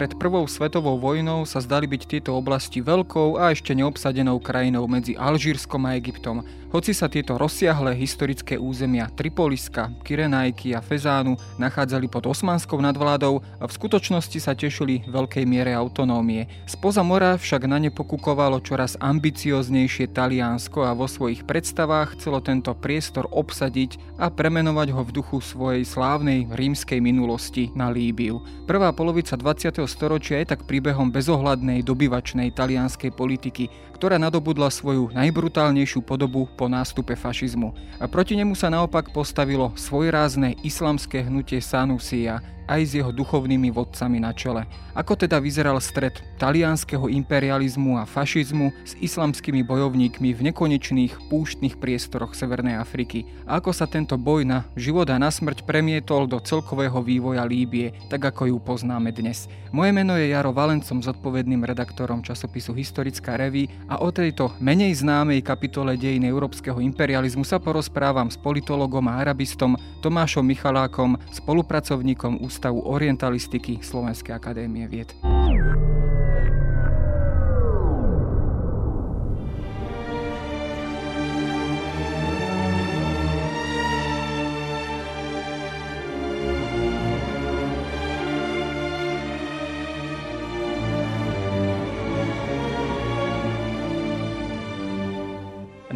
pred prvou svetovou vojnou sa zdali byť tieto oblasti veľkou a ešte neobsadenou krajinou medzi Alžírskom a Egyptom. Hoci sa tieto rozsiahle historické územia Tripoliska, Kyrenajky a Fezánu nachádzali pod osmanskou nadvládou, v skutočnosti sa tešili veľkej miere autonómie. Spoza mora však na ne pokukovalo čoraz ambicioznejšie Taliansko a vo svojich predstavách chcelo tento priestor obsadiť a premenovať ho v duchu svojej slávnej rímskej minulosti na Líbiu. Prvá polovica 20. storočia je tak príbehom bezohľadnej dobyvačnej talianskej politiky, ktorá nadobudla svoju najbrutálnejšiu podobu po nástupe fašizmu. A proti nemu sa naopak postavilo svojrázne islamské hnutie Sanusia, aj s jeho duchovnými vodcami na čele. Ako teda vyzeral stred talianského imperializmu a fašizmu s islamskými bojovníkmi v nekonečných púštnych priestoroch Severnej Afriky a ako sa tento boj na život a na smrť premietol do celkového vývoja Líbie, tak ako ju poznáme dnes. Moje meno je Jaro Valencom, zodpovedným redaktorom časopisu Historická reví a o tejto menej známej kapitole dejiny európskeho imperializmu sa porozprávam s politologom a arabistom Tomášom Michalákom, spolupracovníkom Ústavu orientalistiky Slovenskej akadémie vied.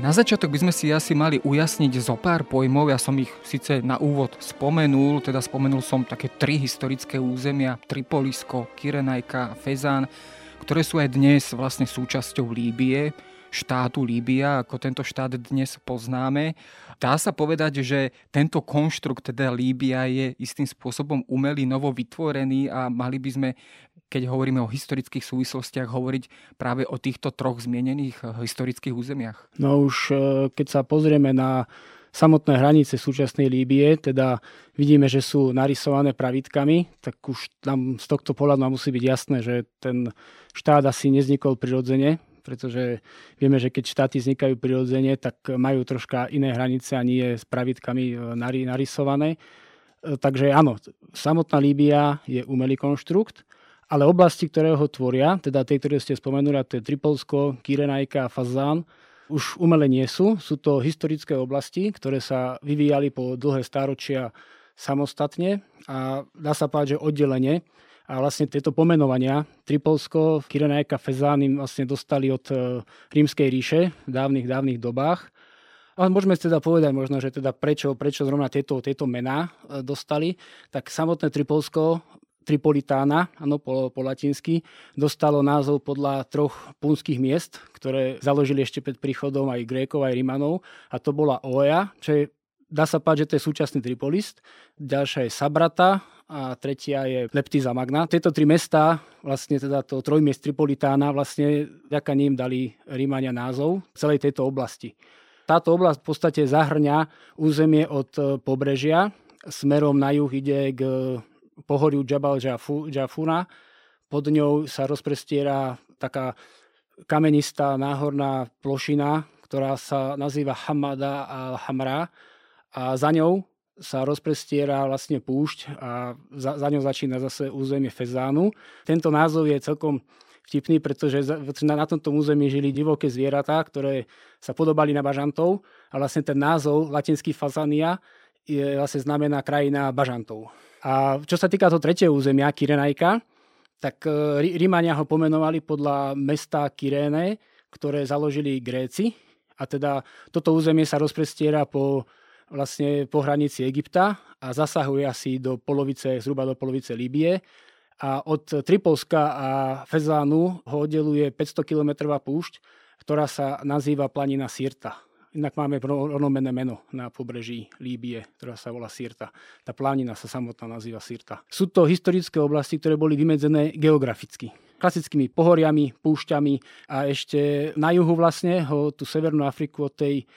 Na začiatok by sme si asi mali ujasniť zo pár pojmov. Ja som ich síce na úvod spomenul, teda spomenul som také tri historické územia, Tripolisko, Kyrenajka a Fezán, ktoré sú aj dnes vlastne súčasťou Líbie, štátu Líbia, ako tento štát dnes poznáme. Dá sa povedať, že tento konštrukt, teda Líbia, je istým spôsobom umelý, novo vytvorený a mali by sme keď hovoríme o historických súvislostiach, hovoriť práve o týchto troch zmienených eh, historických územiach? No už eh, keď sa pozrieme na samotné hranice súčasnej Líbie, teda vidíme, že sú narysované pravitkami, tak už tam z tohto pohľadu musí byť jasné, že ten štát asi neznikol prirodzene, pretože vieme, že keď štáty vznikajú prirodzene, tak majú troška iné hranice a nie s pravitkami eh, narysované. Takže áno, samotná Líbia je umelý konštrukt, ale oblasti, ktoré ho tvoria, teda tie, ktoré ste spomenuli, to je Tripolsko, Kyrenajka a Fazán, už umele nie sú. Sú to historické oblasti, ktoré sa vyvíjali po dlhé stáročia samostatne a dá sa povedať, že oddelenie. A vlastne tieto pomenovania Tripolsko, Kyrenajka, Fezán im vlastne dostali od e, rímskej ríše v dávnych, dávnych dobách. Ale môžeme teda povedať možno, že teda prečo, prečo zrovna tieto, tieto mená e, dostali. Tak samotné Tripolsko Tripolitána, ano, po, po latinsky, dostalo názov podľa troch punských miest, ktoré založili ešte pred príchodom aj Grékov, aj Rimanov. A to bola Oea, čo je, dá sa páť, že to je súčasný Tripolist. Ďalšia je Sabrata a tretia je Leptiza Magna. Tieto tri mesta, vlastne teda to trojmiest Tripolitána, vlastne vďaka ním dali Rímania názov celej tejto oblasti. Táto oblasť v podstate zahrňa územie od pobrežia, smerom na juh ide k pohoriu Jabal Jafuna. Pod ňou sa rozprestiera taká kamenistá náhorná plošina, ktorá sa nazýva Hamada al-Hamra a za ňou sa rozprestiera vlastne púšť a za, za ňou začína zase územie Fezánu. Tento názov je celkom vtipný, pretože na, na tomto území žili divoké zvieratá, ktoré sa podobali na bažantov a vlastne ten názov latinský Fazania je, vlastne znamená krajina bažantov. A čo sa týka toho tretieho územia, Kyrenajka, tak e, Rímania ho pomenovali podľa mesta Kyréne, ktoré založili Gréci. A teda toto územie sa rozprestiera po, vlastne po hranici Egypta a zasahuje asi do polovice, zhruba do polovice Líbie. A od Tripolska a Fezánu ho oddeluje 500 km púšť, ktorá sa nazýva planina Sirta. Inak máme rovnomenné meno na pobreží Líbie, ktorá sa volá Sirta. Tá plánina sa samotná nazýva Sirta. Sú to historické oblasti, ktoré boli vymedzené geograficky klasickými pohoriami, púšťami a ešte na juhu vlastne ho tú Severnú Afriku od tej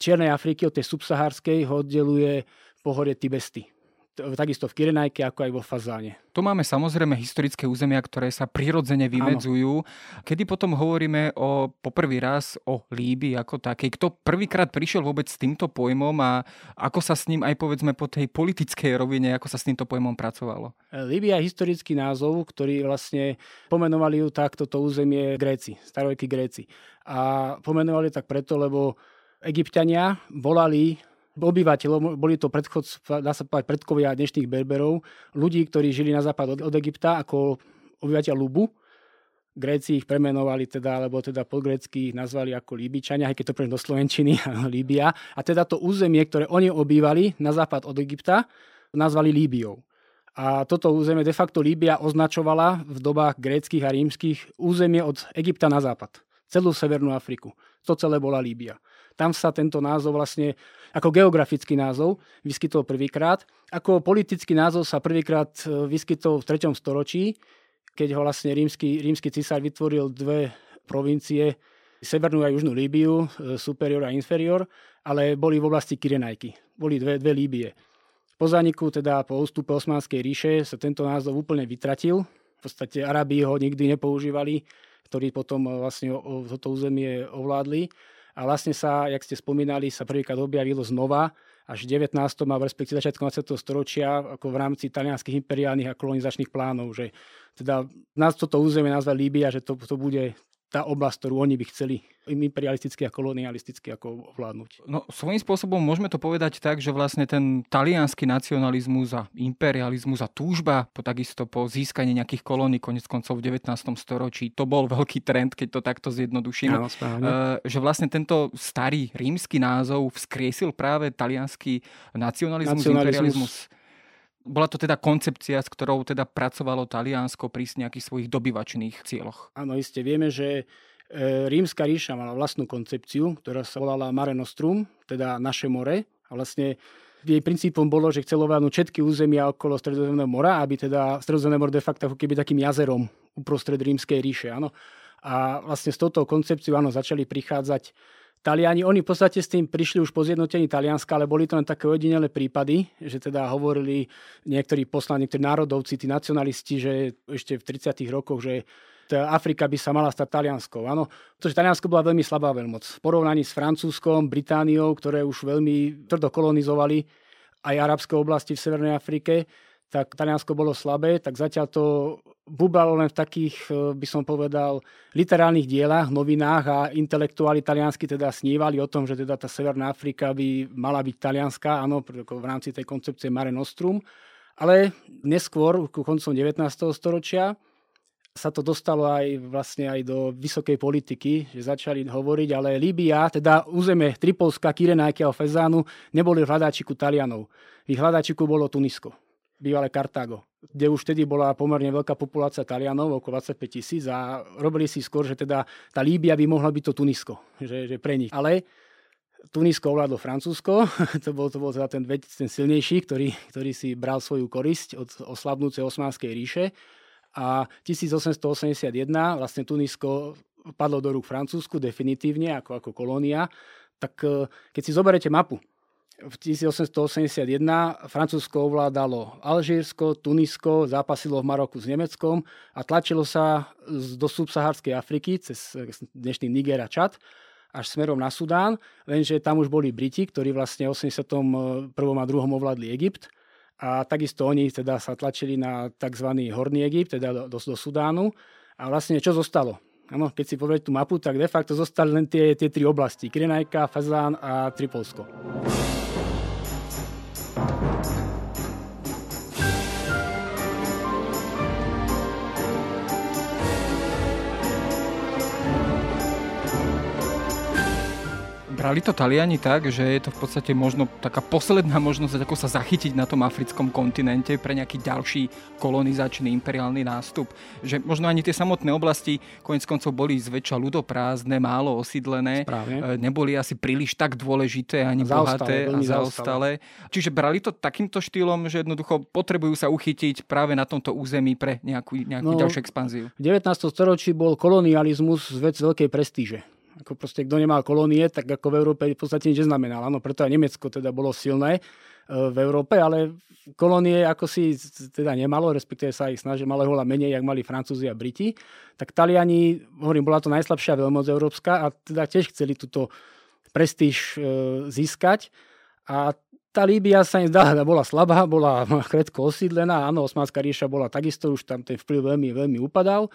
Čiernej Afriky, od tej subsahárskej ho oddeluje pohorie Tibesty. takisto v Kirenajke, ako aj vo Fazáne. Tu máme samozrejme historické územia, ktoré sa prirodzene vymedzujú. Áno. Kedy potom hovoríme o poprvý raz o Líbii ako takej? Kto prvýkrát prišiel vôbec s týmto pojmom a ako sa s ním aj povedzme po tej politickej rovine, ako sa s týmto pojmom pracovalo? Líbia je historický názov, ktorý vlastne pomenovali ju takto to územie Gréci, starovekí Gréci. A pomenovali tak preto, lebo Egyptiania volali obyvateľov, boli to predchod, dá sa povedať, predkovia dnešných Berberov, ľudí, ktorí žili na západ od, od Egypta ako obyvateľ Lubu. Gréci ich premenovali teda, alebo teda po grécky ich nazvali ako Líbičania, aj keď to prejdem do Slovenčiny, Líbia. A teda to územie, ktoré oni obývali na západ od Egypta, nazvali Líbiou. A toto územie de facto Líbia označovala v dobách gréckých a rímskych územie od Egypta na západ. Celú Severnú Afriku. To celé bola Líbia. Tam sa tento názov vlastne ako geografický názov vyskytol prvýkrát. Ako politický názov sa prvýkrát e, vyskytol v 3. storočí, keď ho vlastne rímsky, rímsky cisár vytvoril dve provincie, Severnú a Južnú Líbiu, e, superior a inferior, ale boli v oblasti Kyrenajky. Boli dve, dve Líbie. Po zaniku, teda po ústupe Osmanskej ríše, sa tento názov úplne vytratil. V podstate Arabii ho nikdy nepoužívali, ktorí potom e, vlastne toto územie ovládli a vlastne sa, jak ste spomínali, sa prvýkrát objavilo znova až v 19. a v respektíve začiatkom 20. storočia ako v rámci talianských imperiálnych a kolonizačných plánov, že teda nás toto územie nazva Líbia, že to, to bude tá oblasť, ktorú oni by chceli imperialisticky a kolonialisticky ako ovládnuť. No svojím spôsobom môžeme to povedať tak, že vlastne ten talianský nacionalizmus a imperializmus a túžba po takisto po získaní nejakých kolónií konec koncov v 19. storočí, to bol veľký trend, keď to takto zjednodušíme. Áno, že vlastne tento starý rímsky názov vzkriesil práve talianský nacionalizmus, nacionalizmus. imperializmus bola to teda koncepcia, s ktorou teda pracovalo Taliansko pri nejakých svojich dobyvačných cieľoch. Áno, iste vieme, že e, rímska ríša mala vlastnú koncepciu, ktorá sa volala Mare Nostrum, teda naše more. A vlastne jej princípom bolo, že chcelo vládnuť všetky územia okolo Stredozemného mora, aby teda Stredozemné more de facto keby takým jazerom uprostred rímskej ríše. Áno. A vlastne s touto koncepciou áno, začali prichádzať Taliani, oni v podstate s tým prišli už po zjednotení Talianska, ale boli to len také ojedinelé prípady, že teda hovorili niektorí poslani, niektorí národovci, tí nacionalisti, že ešte v 30. rokoch, že Afrika by sa mala stať Talianskou. Áno, pretože Taliansko bola veľmi slabá veľmoc. V porovnaní s Francúzskom, Britániou, ktoré už veľmi tvrdo kolonizovali aj arabské oblasti v Severnej Afrike, tak Taliansko bolo slabé, tak zatiaľ to bublalo len v takých, e, by som povedal, literárnych dielach, novinách a intelektuáli taliansky teda snívali o tom, že teda tá Severná Afrika by mala byť talianská, áno, v rámci tej koncepcie Mare Nostrum. Ale neskôr, ku koncom 19. storočia, sa to dostalo aj vlastne aj do vysokej politiky, že začali hovoriť, ale Líbia, teda územie Tripolska, Kyrenajky a Fezánu, neboli v hľadáčiku Talianov. V ich hľadáčiku bolo Tunisko bývalé Kartágo, kde už vtedy bola pomerne veľká populácia Talianov, okolo 25 tisíc a robili si skôr, že teda tá Líbia by mohla byť to Tunisko, že, že pre nich. Ale Tunisko ovládlo Francúzsko, to bol, to bol teda ten, ten silnejší, ktorý, ktorý si bral svoju korisť od oslabnúcej osmanskej ríše a 1881 vlastne Tunisko padlo do rúk Francúzsku definitívne ako, ako kolónia, tak eh, keď si zoberete mapu v 1881 Francúzsko ovládalo Alžírsko, Tunisko, zápasilo v Maroku s Nemeckom a tlačilo sa do subsaharskej Afriky cez dnešný Niger a Čad až smerom na Sudán, lenže tam už boli Briti, ktorí vlastne v 81. a 2. ovládli Egypt a takisto oni teda sa tlačili na tzv. Horný Egypt, teda do, do, Sudánu a vlastne čo zostalo? Ano, keď si pozriete tú mapu, tak de facto zostali len tie, tie tri oblasti. Kirenajka, Fazán a Tripolsko. Brali to Taliani tak, že je to v podstate možno taká posledná možnosť, ako sa zachytiť na tom africkom kontinente pre nejaký ďalší kolonizačný imperiálny nástup. Že možno ani tie samotné oblasti konec koncov boli zväčša ľudoprázdne, málo osídlené, Správne. neboli asi príliš tak dôležité ani zaostale, bohaté a zaostale. Čiže brali to takýmto štýlom, že jednoducho potrebujú sa uchytiť práve na tomto území pre nejakú, nejakú no, ďalšiu expanziu. V 19. storočí bol kolonializmus vec veľkej prestíže Ako proste, kto nemal kolónie, tak ako v Európe v podstate nič neznamenal. Áno, preto aj Nemecko teda bolo silné e, v Európe, ale kolónie ako si teda nemalo, respektíve sa ich snažili, malo veľa menej, jak mali Francúzi a Briti. Tak Taliani, hovorím, bola to najslabšia veľmoc európska a teda tiež chceli túto prestíž e, získať. A tá Líbia sa im zdala, bola slabá, bola krátko osídlená, áno, Osmanská ríša bola takisto, už tam ten vplyv veľmi, veľmi upadal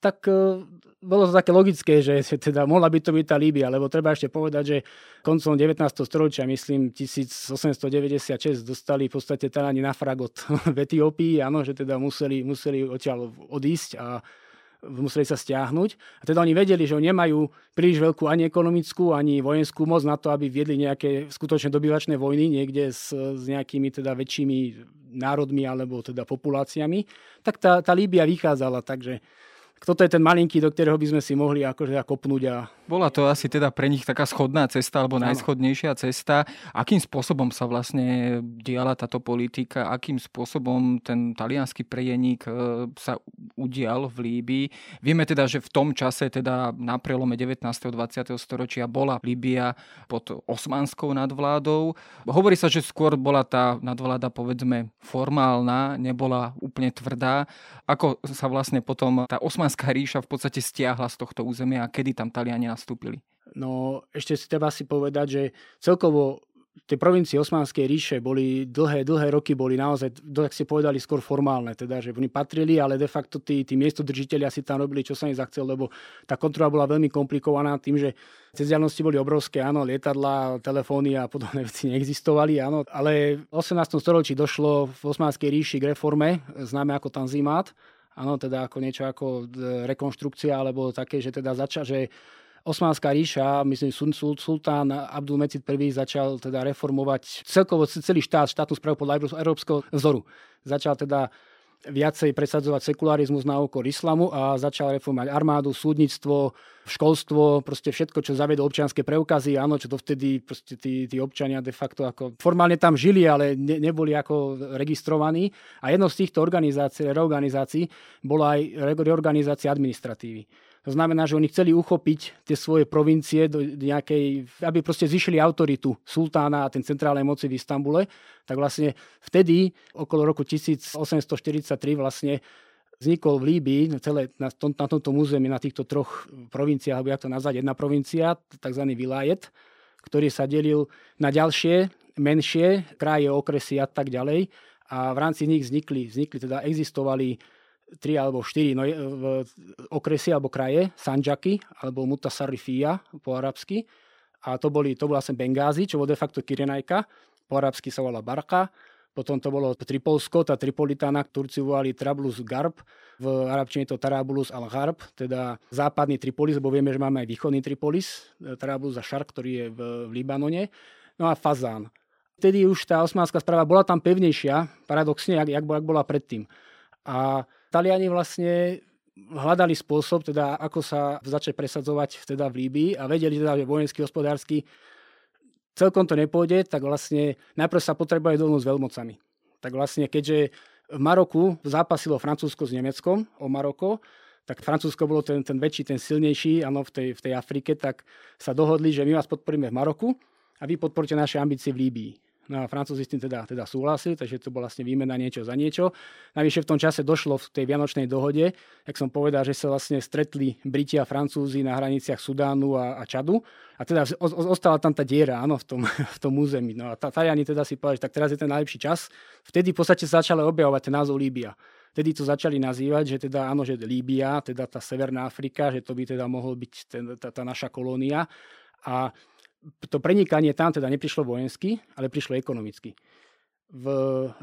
tak e, bolo to také logické, že teda mohla by to byť tá Líbia, lebo treba ešte povedať, že koncom 19. storočia, myslím 1896, dostali v podstate Taláni na fragot v Etiópii, áno, že teda museli, museli odtiaľ odísť a museli sa stiahnuť. A teda oni vedeli, že oni nemajú príliš veľkú ani ekonomickú, ani vojenskú moc na to, aby viedli nejaké skutočne dobyvačné vojny niekde s, s nejakými teda väčšími národmi alebo teda populáciami. Tak tá, tá Líbia vychádzala, takže toto je ten malinký, do ktorého by sme si mohli akože kopnúť. A... Bola to asi teda pre nich taká schodná cesta, alebo najschodnejšia cesta. Akým spôsobom sa vlastne diala táto politika? Akým spôsobom ten talianský prejeník e, sa udial v Líbii? Vieme teda, že v tom čase, teda na prelome 19. a 20. storočia bola Líbia pod osmanskou nadvládou. Hovorí sa, že skôr bola tá nadvláda povedzme formálna, nebola úplne tvrdá. Ako sa vlastne potom tá osmanská Osmanská ríša v podstate stiahla z tohto územia a kedy tam Taliani nastúpili? No ešte si treba si povedať, že celkovo tie provincie Osmanskej ríše boli dlhé, dlhé roky boli naozaj, tak si povedali, skôr formálne, teda, že oni patrili, ale de facto tí, tí miestodržiteľia si tam robili, čo sa im zachcel, lebo tá kontrola bola veľmi komplikovaná tým, že cez diálnosti boli obrovské, áno, lietadla, telefóny a podobné veci neexistovali, áno, ale v 18. storočí došlo v Osmanskej ríši k reforme, známe ako Tanzimat, Áno, teda ako niečo ako e, rekonštrukcia, alebo také, že teda začal, že Osmanská ríša, myslím, sultán Abdul Mecid I začal teda reformovať celkovo celý štát, štátnu správu podľa európskeho vzoru. Začal teda viacej presadzovať sekularizmus na okor islamu a začal reformovať armádu, súdnictvo, školstvo, proste všetko, čo zavedol občianské preukazy, áno, čo dovtedy proste tí, tí občania de facto ako formálne tam žili, ale ne, neboli ako registrovaní. A jedno z týchto organizácií, reorganizácií bola aj reorganizácia administratívy. To znamená, že oni chceli uchopiť tie svoje provincie do nejakej, aby proste zvyšili autoritu sultána a ten centrálnej moci v Istambule, tak vlastne vtedy, okolo roku 1843 vlastne vznikol v Líbii celé, na, tom, na tomto území, na týchto troch provinciách, alebo jak to nazvať, jedna provincia, tzv. vilajet, ktorý sa delil na ďalšie, menšie kraje, okresy a tak ďalej. A v rámci nich vznikli, vznikli teda existovali tri alebo štyri no, okresy alebo kraje, Sanjaky alebo Mutasarifia po arabsky. A to, boli, to bol vlastne Bengázi, čo bol de facto Kirenajka. Po arabsky sa volá Barka. Potom to bolo Tripolsko, tá Tripolitana, Turci volali Trablus Garb, v arabčine to Tarabulus al-Gharb, teda západný Tripolis, lebo vieme, že máme aj východný Tripolis, Tarabulus a Šark, ktorý je v, v Libanone, no a Fazán. Vtedy už tá osmánska správa bola tam pevnejšia, paradoxne, jak, jak, jak bola predtým. A Taliani vlastne hľadali spôsob, teda ako sa začať presadzovať teda v Líbii a vedeli teda, že vojenský, hospodársky celkom to nepôjde, tak vlastne najprv sa potrebuje dohodnúť s veľmocami. Tak vlastne, keďže v Maroku zápasilo Francúzsko s Nemeckom o Maroko, tak Francúzsko bolo ten, ten väčší, ten silnejší ano, v, tej, v tej Afrike, tak sa dohodli, že my vás podporíme v Maroku a vy podporíte naše ambície v Líbii. No a Francúzi s tým teda, teda súhlasili, takže to bola vlastne výmena niečo za niečo. Navyše v tom čase došlo v tej Vianočnej dohode, jak som povedal, že sa vlastne stretli Briti a Francúzi na hraniciach Sudánu a, a Čadu. A teda o, o, ostala tam tá diera, áno, v tom, v tom území. No a Taliani teda si povedali, že tak teraz je ten najlepší čas. Vtedy v podstate sa začali objavovať ten názov Líbia. Vtedy to začali nazývať, že teda áno, že Líbia, teda tá Severná Afrika, že to by teda mohol byť ten, tá, tá naša kolónia. A to prenikanie tam teda neprišlo vojensky, ale prišlo ekonomicky. V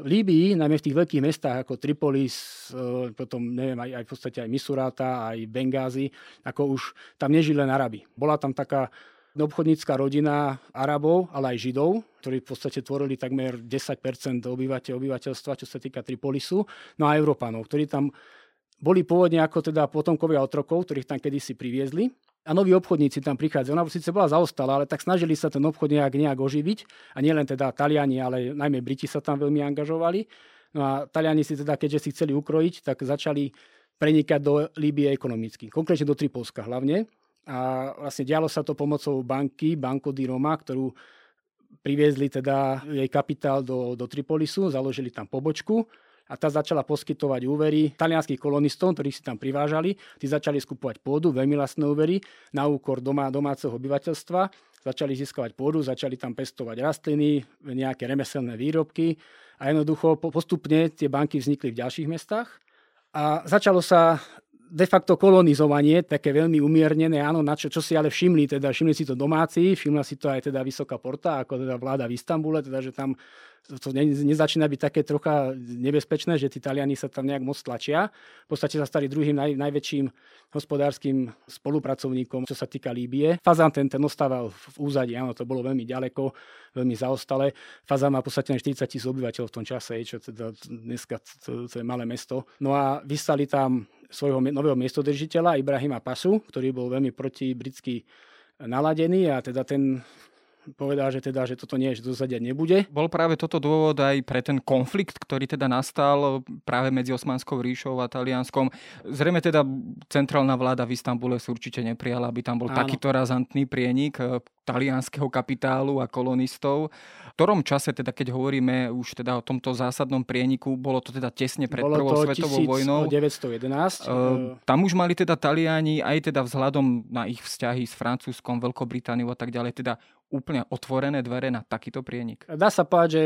Líbii, najmä v tých veľkých mestách ako Tripolis, e, potom neviem, aj, aj v podstate aj Misurata, aj Bengázi, ako už tam nežili len Arabi. Bola tam taká obchodnícká rodina Arabov, ale aj Židov, ktorí v podstate tvorili takmer 10% obyvateľ, obyvateľstva, čo sa týka Tripolisu, no a Európanov, ktorí tam boli pôvodne ako teda potomkovia otrokov, ktorých tam kedysi priviezli a noví obchodníci tam prichádzajú. Ona síce bola zaostala, ale tak snažili sa ten obchod nejak, nejak oživiť. A nielen teda Taliani, ale najmä Briti sa tam veľmi angažovali. No a Taliani si teda, keďže si chceli ukrojiť, tak začali prenikať do Líbie ekonomicky. Konkrétne do Tripolska hlavne. a vlastne dialo sa to pomocou banky, Banco di Roma, ktorú priviezli teda jej kapitál do, do Tripolisu, založili tam pobočku a tá začala poskytovať úvery talianských kolonistom, ktorých si tam privážali. Tí začali skupovať pôdu, veľmi lastné úvery na úkor doma, domáceho obyvateľstva. Začali získavať pôdu, začali tam pestovať rastliny, nejaké remeselné výrobky a jednoducho postupne tie banky vznikli v ďalších mestách. A začalo sa de facto kolonizovanie, také veľmi umiernené, áno, na čo, čo si ale všimli, teda všimli si to domáci, všimla si to aj teda Vysoká porta, ako teda vláda v Istambule, teda že tam to ne, nezačína byť také trocha nebezpečné, že tí Taliani sa tam nejak moc tlačia. V podstate sa stali druhým naj, najväčším hospodárskym spolupracovníkom, čo sa týka Líbie. Fazan ten, ten ostával v úzadí, áno, to bolo veľmi ďaleko, veľmi zaostale. Fazan má v podstate 40 tisíc obyvateľov v tom čase, čo teda dneska to, to je malé mesto. No a vystali tam svojho nového miestodržiteľa Ibrahima Pasu, ktorý bol veľmi proti britsky naladený a teda ten povedal, že teda, že toto nie, že to nebude. Bol práve toto dôvod aj pre ten konflikt, ktorý teda nastal práve medzi Osmanskou ríšou a Talianskom. Zrejme teda centrálna vláda v Istambule si určite neprijala, aby tam bol Áno. takýto razantný prienik eh, talianského kapitálu a kolonistov. V ktorom čase, teda keď hovoríme už teda o tomto zásadnom prieniku, bolo to teda tesne pred bolo prvou svetovou vojnou. 1911. Uh, tam už mali teda Taliani aj teda vzhľadom na ich vzťahy s Francúzskom, Veľkou Britániou a tak ďalej, teda úplne otvorené dvere na takýto prienik? Dá sa povedať, že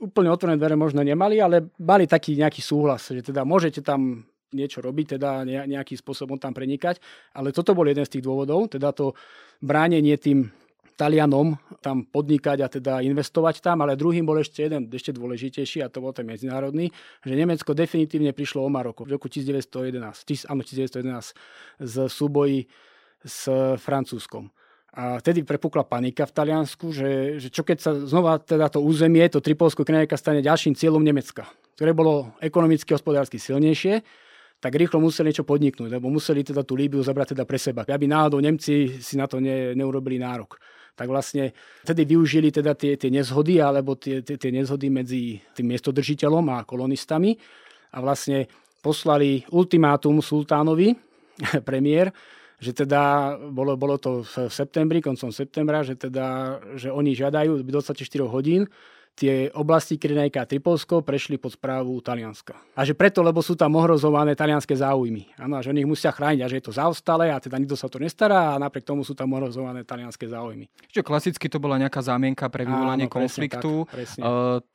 úplne otvorené dvere možno nemali, ale mali taký nejaký súhlas, že teda môžete tam niečo robiť, teda nejakým spôsobom tam prenikať. Ale toto bol jeden z tých dôvodov, teda to bránenie tým Talianom tam podnikať a teda investovať tam, ale druhým bol ešte jeden, ešte dôležitejší a to bol ten medzinárodný, že Nemecko definitívne prišlo o Maroko v roku 1911, áno, 1911 z súboji s Francúzskom. A vtedy prepukla panika v Taliansku, že, že čo keď sa znova teda to územie, to Tripolsko Krenajka stane ďalším cieľom Nemecka, ktoré bolo ekonomicky a hospodársky silnejšie, tak rýchlo museli niečo podniknúť, lebo museli teda tú Líbiu zabrať teda pre seba, aby náhodou Nemci si na to ne, neurobili nárok. Tak vlastne vtedy využili teda tie, tie nezhody alebo tie, tie, tie nezhody medzi tým miestodržiteľom a kolonistami a vlastne poslali ultimátum sultánovi, premiér, že teda bolo, bolo to v septembri, koncom septembra, že teda, že oni žiadajú do 24 hodín tie oblasti Kyrenajka a Tripolsko prešli pod správu Talianska. A že preto, lebo sú tam ohrozované talianské záujmy. Áno, a že oni ich musia chrániť a že je to zaostalé a teda nikto sa to nestará a napriek tomu sú tam ohrozované talianské záujmy. Čiže klasicky to bola nejaká zámienka pre vyvolanie Áno, konfliktu. Presne tak, presne.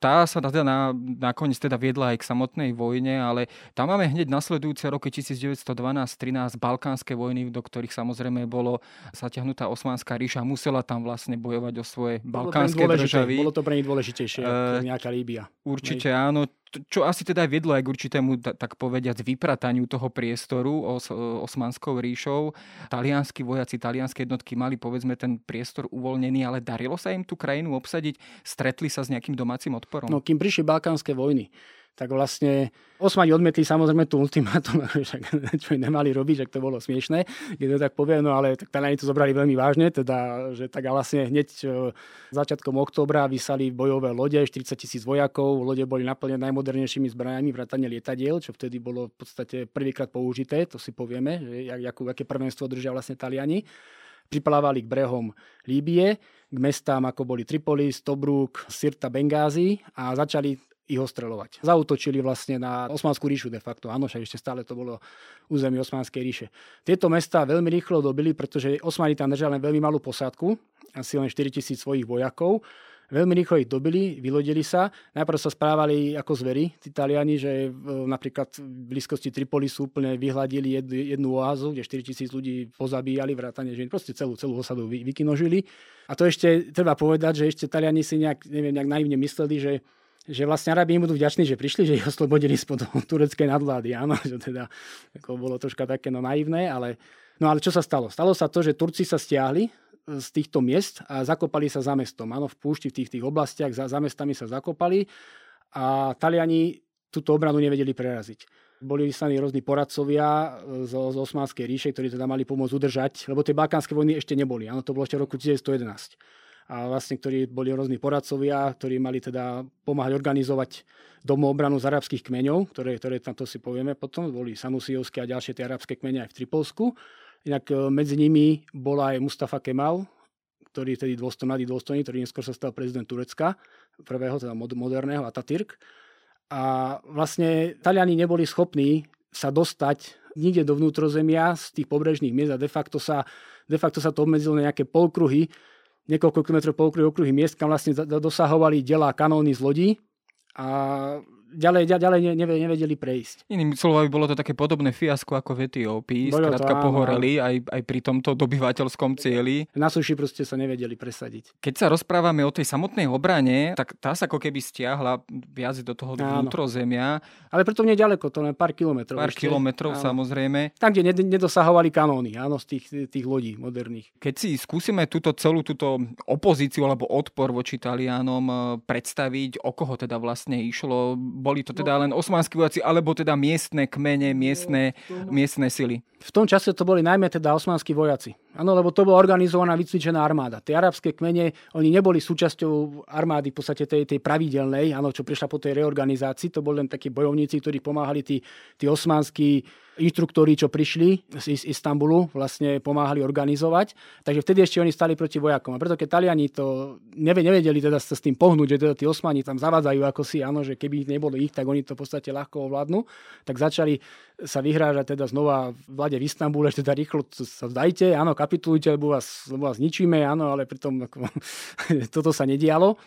Tá sa teda na, nakoniec teda viedla aj k samotnej vojne, ale tam máme hneď nasledujúce roky 1912-13 balkánske vojny, do ktorých samozrejme bolo zatiahnutá Osmanská ríša, musela tam vlastne bojovať o svoje balkánske državy. Bolo to pre nich dôležitejšie dôležitejšie, uh, nejaká Líbia. Určite Nej. áno. Čo asi teda viedlo aj k určitému, tak povediať, vyprataniu toho priestoru os, osmanskou ríšou. Talianskí vojaci, talianské jednotky mali povedzme ten priestor uvoľnený, ale darilo sa im tú krajinu obsadiť? Stretli sa s nejakým domácim odporom? No, kým prišli balkánske vojny, tak vlastne Osmani odmetli samozrejme tú ultimátum, čo nemali robiť, že to bolo smiešné, keď to tak poviem, no ale tak Taliani to zobrali veľmi vážne, teda, že tak vlastne hneď začiatkom októbra vysali bojové lode, 40 tisíc vojakov, lode boli naplnené najmodernejšími zbraniami, vrátane lietadiel, čo vtedy bolo v podstate prvýkrát použité, to si povieme, že jak, aké prvenstvo držia vlastne Taliani. Priplávali k brehom Líbie, k mestám ako boli Tripolis, Tobruk, Sirta, Bengázi a začali ich ostreľovať. Zautočili vlastne na Osmanskú ríšu de facto. Áno, však ešte stále to bolo územie Osmanskej ríše. Tieto mesta veľmi rýchlo dobili, pretože Osmani tam držali len veľmi malú posádku, asi len 4 tisíc svojich vojakov. Veľmi rýchlo ich dobili, vylodili sa. Najprv sa správali ako zveri, tí Taliani, že napríklad v blízkosti Tripolisu úplne vyhľadili jednu, jednu oázu, kde 4 tisíc ľudí pozabíjali, vrátane žien, proste celú, celú osadu vy, vykinožili. A to ešte treba povedať, že ešte Taliani si nejak, neviem, nejak naivne mysleli, že že vlastne Arabi im budú vďační, že prišli, že ich oslobodili spod tureckej nadvlády. Áno, že teda ako bolo troška také no naivné, ale, no ale čo sa stalo? Stalo sa to, že Turci sa stiahli z týchto miest a zakopali sa za mestom. Áno, v púšti, v tých, tých oblastiach za, za mestami sa zakopali a Taliani túto obranu nevedeli preraziť. Boli vyslaní rôzni poradcovia z, z Osmanskej ríše, ktorí teda mali pomôcť udržať, lebo tie balkánske vojny ešte neboli. Áno, to bolo ešte v roku 1911 a vlastne, ktorí boli rôzni poradcovia, ktorí mali teda pomáhať organizovať domoobranu z arabských kmeňov, ktoré, ktoré tam to si povieme potom, boli Sanusijovské a ďalšie tie arabské kmeňe aj v Tripolsku. Inak e, medzi nimi bol aj Mustafa Kemal, ktorý tedy dôstojný, dôstojný, ktorý neskôr sa stal prezident Turecka, prvého, teda moderného, Atatürk. A vlastne Taliani neboli schopní sa dostať nikde do vnútrozemia z tých pobrežných miest a de facto sa, de facto sa to obmedzilo na nejaké polkruhy, niekoľko kilometrov polkruhy okruhy miest, kam vlastne dosahovali delá kanóny z lodí. A ďalej, ďalej nevedeli prejsť. Inými slovami, bolo to také podobné fiasko ako v Etiópii. Bolo Skrátka to, pohoreli aj, aj pri tomto dobyvateľskom cieli. Na suši proste sa nevedeli presadiť. Keď sa rozprávame o tej samotnej obrane, tak tá sa ako keby stiahla viac do toho áno. vnútrozemia. Ale preto ďaleko, to len pár kilometrov. Pár ešte. kilometrov, áno. samozrejme. Tam, kde nedosahovali kanóny, áno, z tých, tých lodí moderných. Keď si skúsime túto celú túto opozíciu alebo odpor voči Talianom eh, predstaviť, o koho teda vlastne išlo, boli to teda len osmanskí vojaci, alebo teda miestne kmene, miestne, miestne sily? V tom čase to boli najmä teda osmanskí vojaci. Áno, lebo to bola organizovaná, vycvičená armáda. Tie arabské kmene, oni neboli súčasťou armády v podstate tej, tej pravidelnej, áno, čo prišla po tej reorganizácii. To boli len takí bojovníci, ktorí pomáhali tí, tí osmanskí inštruktori, čo prišli z Istanbulu, vlastne pomáhali organizovať. Takže vtedy ešte oni stali proti vojakom. A preto keď Taliani to nevedeli teda sa s tým pohnúť, že teda tí osmani tam zavádzajú ako si, áno, že keby nebolo ich, tak oni to v podstate ľahko ovládnu, tak začali sa vyhrážať teda znova vlade v Istambule, že teda rýchlo sa vzdajte, áno, kapitulujte, lebo vás, lebo vás ničíme, áno, ale pritom ako, toto sa nedialo.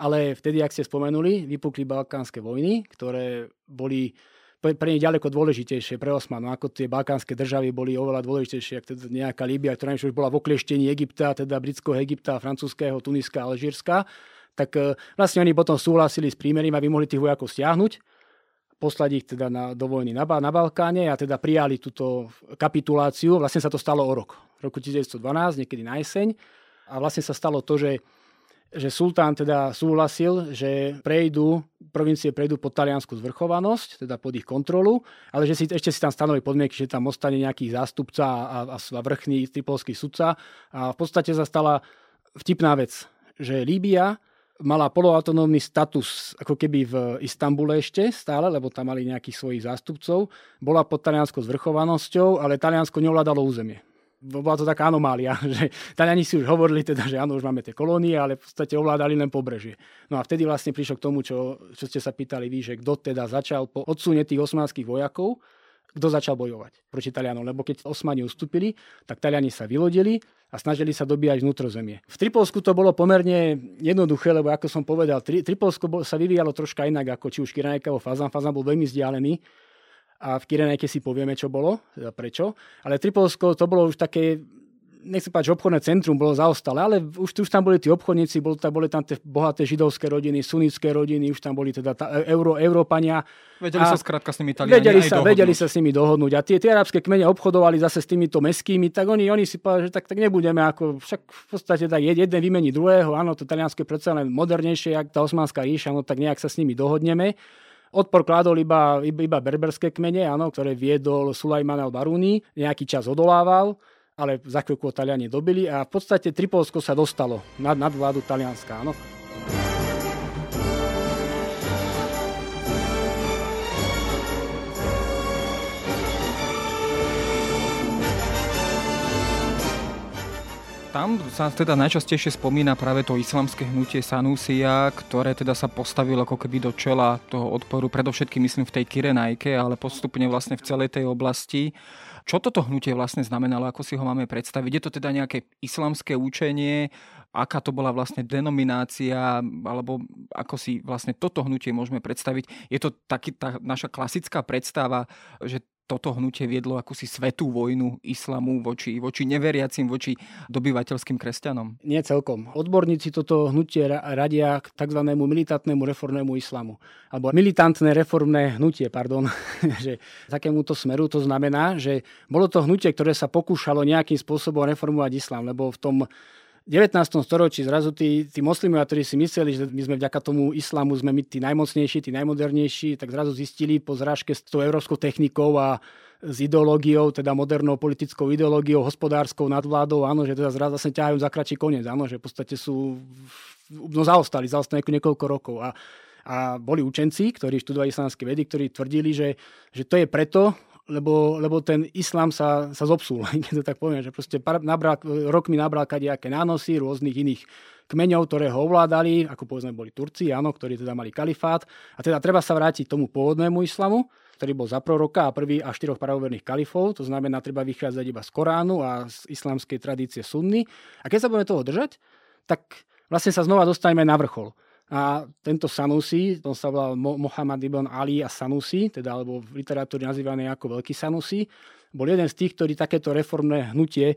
Ale vtedy, ak ste spomenuli, vypukli balkánske vojny, ktoré boli pre nich ďaleko dôležitejšie pre Osmanov, ako tie balkánske državy boli oveľa dôležitejšie, ako teda nejaká Líbia, ktorá už bola v okleštení Egypta, teda britského Egypta, francúzského, Tuniska, Alžírska, tak e, vlastne oni potom súhlasili s prímerím, aby mohli tých vojakov stiahnuť, poslať ich teda na, do vojny na, na Balkáne a teda prijali túto kapituláciu. Vlastne sa to stalo o rok, roku 1912, niekedy na jeseň. A vlastne sa stalo to, že že sultán teda súhlasil, že prejdú, provincie prejdú pod taliansku zvrchovanosť, teda pod ich kontrolu, ale že si, ešte si tam stanoví podmienky, že tam ostane nejaký zástupca a, a, a vrchný tripolský sudca. A v podstate sa stala vtipná vec, že Líbia mala poloautonómny status ako keby v Istambule ešte stále, lebo tam mali nejakých svojich zástupcov. Bola pod talianskou zvrchovanosťou, ale Taliansko neovládalo územie bola to taká anomália, že Taliani si už hovorili teda, že áno, už máme tie kolónie, ale v podstate ovládali len pobrežie. No a vtedy vlastne prišlo k tomu, čo, čo ste sa pýtali vy, že kto teda začal po odsune tých osmanských vojakov, kto začal bojovať proti Talianom. Lebo keď Osmani ustúpili, tak Taliani sa vylodili a snažili sa dobíjať vnútrozemie. V Tripolsku to bolo pomerne jednoduché, lebo ako som povedal, Tri, Tripolsko sa vyvíjalo troška inak ako či už Kiranajka alebo Fazan. Fazan bol veľmi vzdialený a v Kirenajke si povieme, čo bolo, prečo. Ale Tripolsko to bolo už také nechcem povedať, že obchodné centrum bolo zaostalé, ale už, už tam boli tí obchodníci, boli tam, boli tam tie bohaté židovské rodiny, sunnické rodiny, už tam boli teda tá, Euro, Európania. Vedeli sa skrátka s nimi Taliani vedeli sa, vedeli sa s nimi dohodnúť. A tie, tie arabské kmene obchodovali zase s týmito meskými, tak oni, oni si povedali, že tak, tak nebudeme ako, však v podstate tak jeden vymení druhého, áno, to Taliansko je predsa len modernejšie, jak tá osmanská ríša, no tak nejak sa s nimi dohodneme. Odpor kládol iba, iba berberské kmene, áno, ktoré viedol Sulajman al-Baruni, nejaký čas odolával, ale za chvíľku ho Taliani dobili a v podstate Tripolsko sa dostalo nad, nad vládu Talianska. Áno. Tam sa teda najčastejšie spomína práve to islamské hnutie Sanusia, ktoré teda sa postavilo ako keby do čela toho odporu, predovšetkým myslím v tej Kirenajke, ale postupne vlastne v celej tej oblasti. Čo toto hnutie vlastne znamenalo, ako si ho máme predstaviť? Je to teda nejaké islamské učenie, aká to bola vlastne denominácia, alebo ako si vlastne toto hnutie môžeme predstaviť? Je to taký, tá naša klasická predstava, že toto hnutie viedlo akúsi svetú vojnu islamu voči, voči neveriacim, voči dobyvateľským kresťanom? Nie celkom. Odborníci toto hnutie radia k tzv. militantnému reformnému islamu. Alebo militantné reformné hnutie, pardon. že takémuto smeru to znamená, že bolo to hnutie, ktoré sa pokúšalo nejakým spôsobom reformovať islám, lebo v tom 19. storočí zrazu tí, tí moslimovia, ktorí si mysleli, že my sme vďaka tomu islamu sme my tí najmocnejší, tí najmodernejší, tak zrazu zistili po zrážke s tou európskou technikou a s ideológiou, teda modernou politickou ideológiou, hospodárskou nadvládou, áno, že teda zrazu zase ťahajú za kračí koniec, áno, že v podstate sú, no zaostali, zaostali niekoľko rokov. A, a boli učenci, ktorí študovali islamské vedy, ktorí tvrdili, že, že to je preto, lebo, lebo ten islám sa, sa zopsul, keď to tak poviem, že proste nabral, rokmi nabral kadejaké nánosy rôznych iných kmeňov, ktoré ho ovládali, ako povedzme boli Turci, áno, ktorí teda mali kalifát. A teda treba sa vrátiť tomu pôvodnému islamu, ktorý bol za proroka a prvý a štyroch pravoverných kalifov, to znamená, treba vychádzať iba z Koránu a z islamskej tradície sunny. A keď sa budeme toho držať, tak vlastne sa znova dostaneme na vrchol. A tento Sanusi, on sa volal Mohamed ibn Ali a Sanusi, teda alebo v literatúre nazývaný ako Veľký Sanusi, bol jeden z tých, ktorý takéto reformné hnutie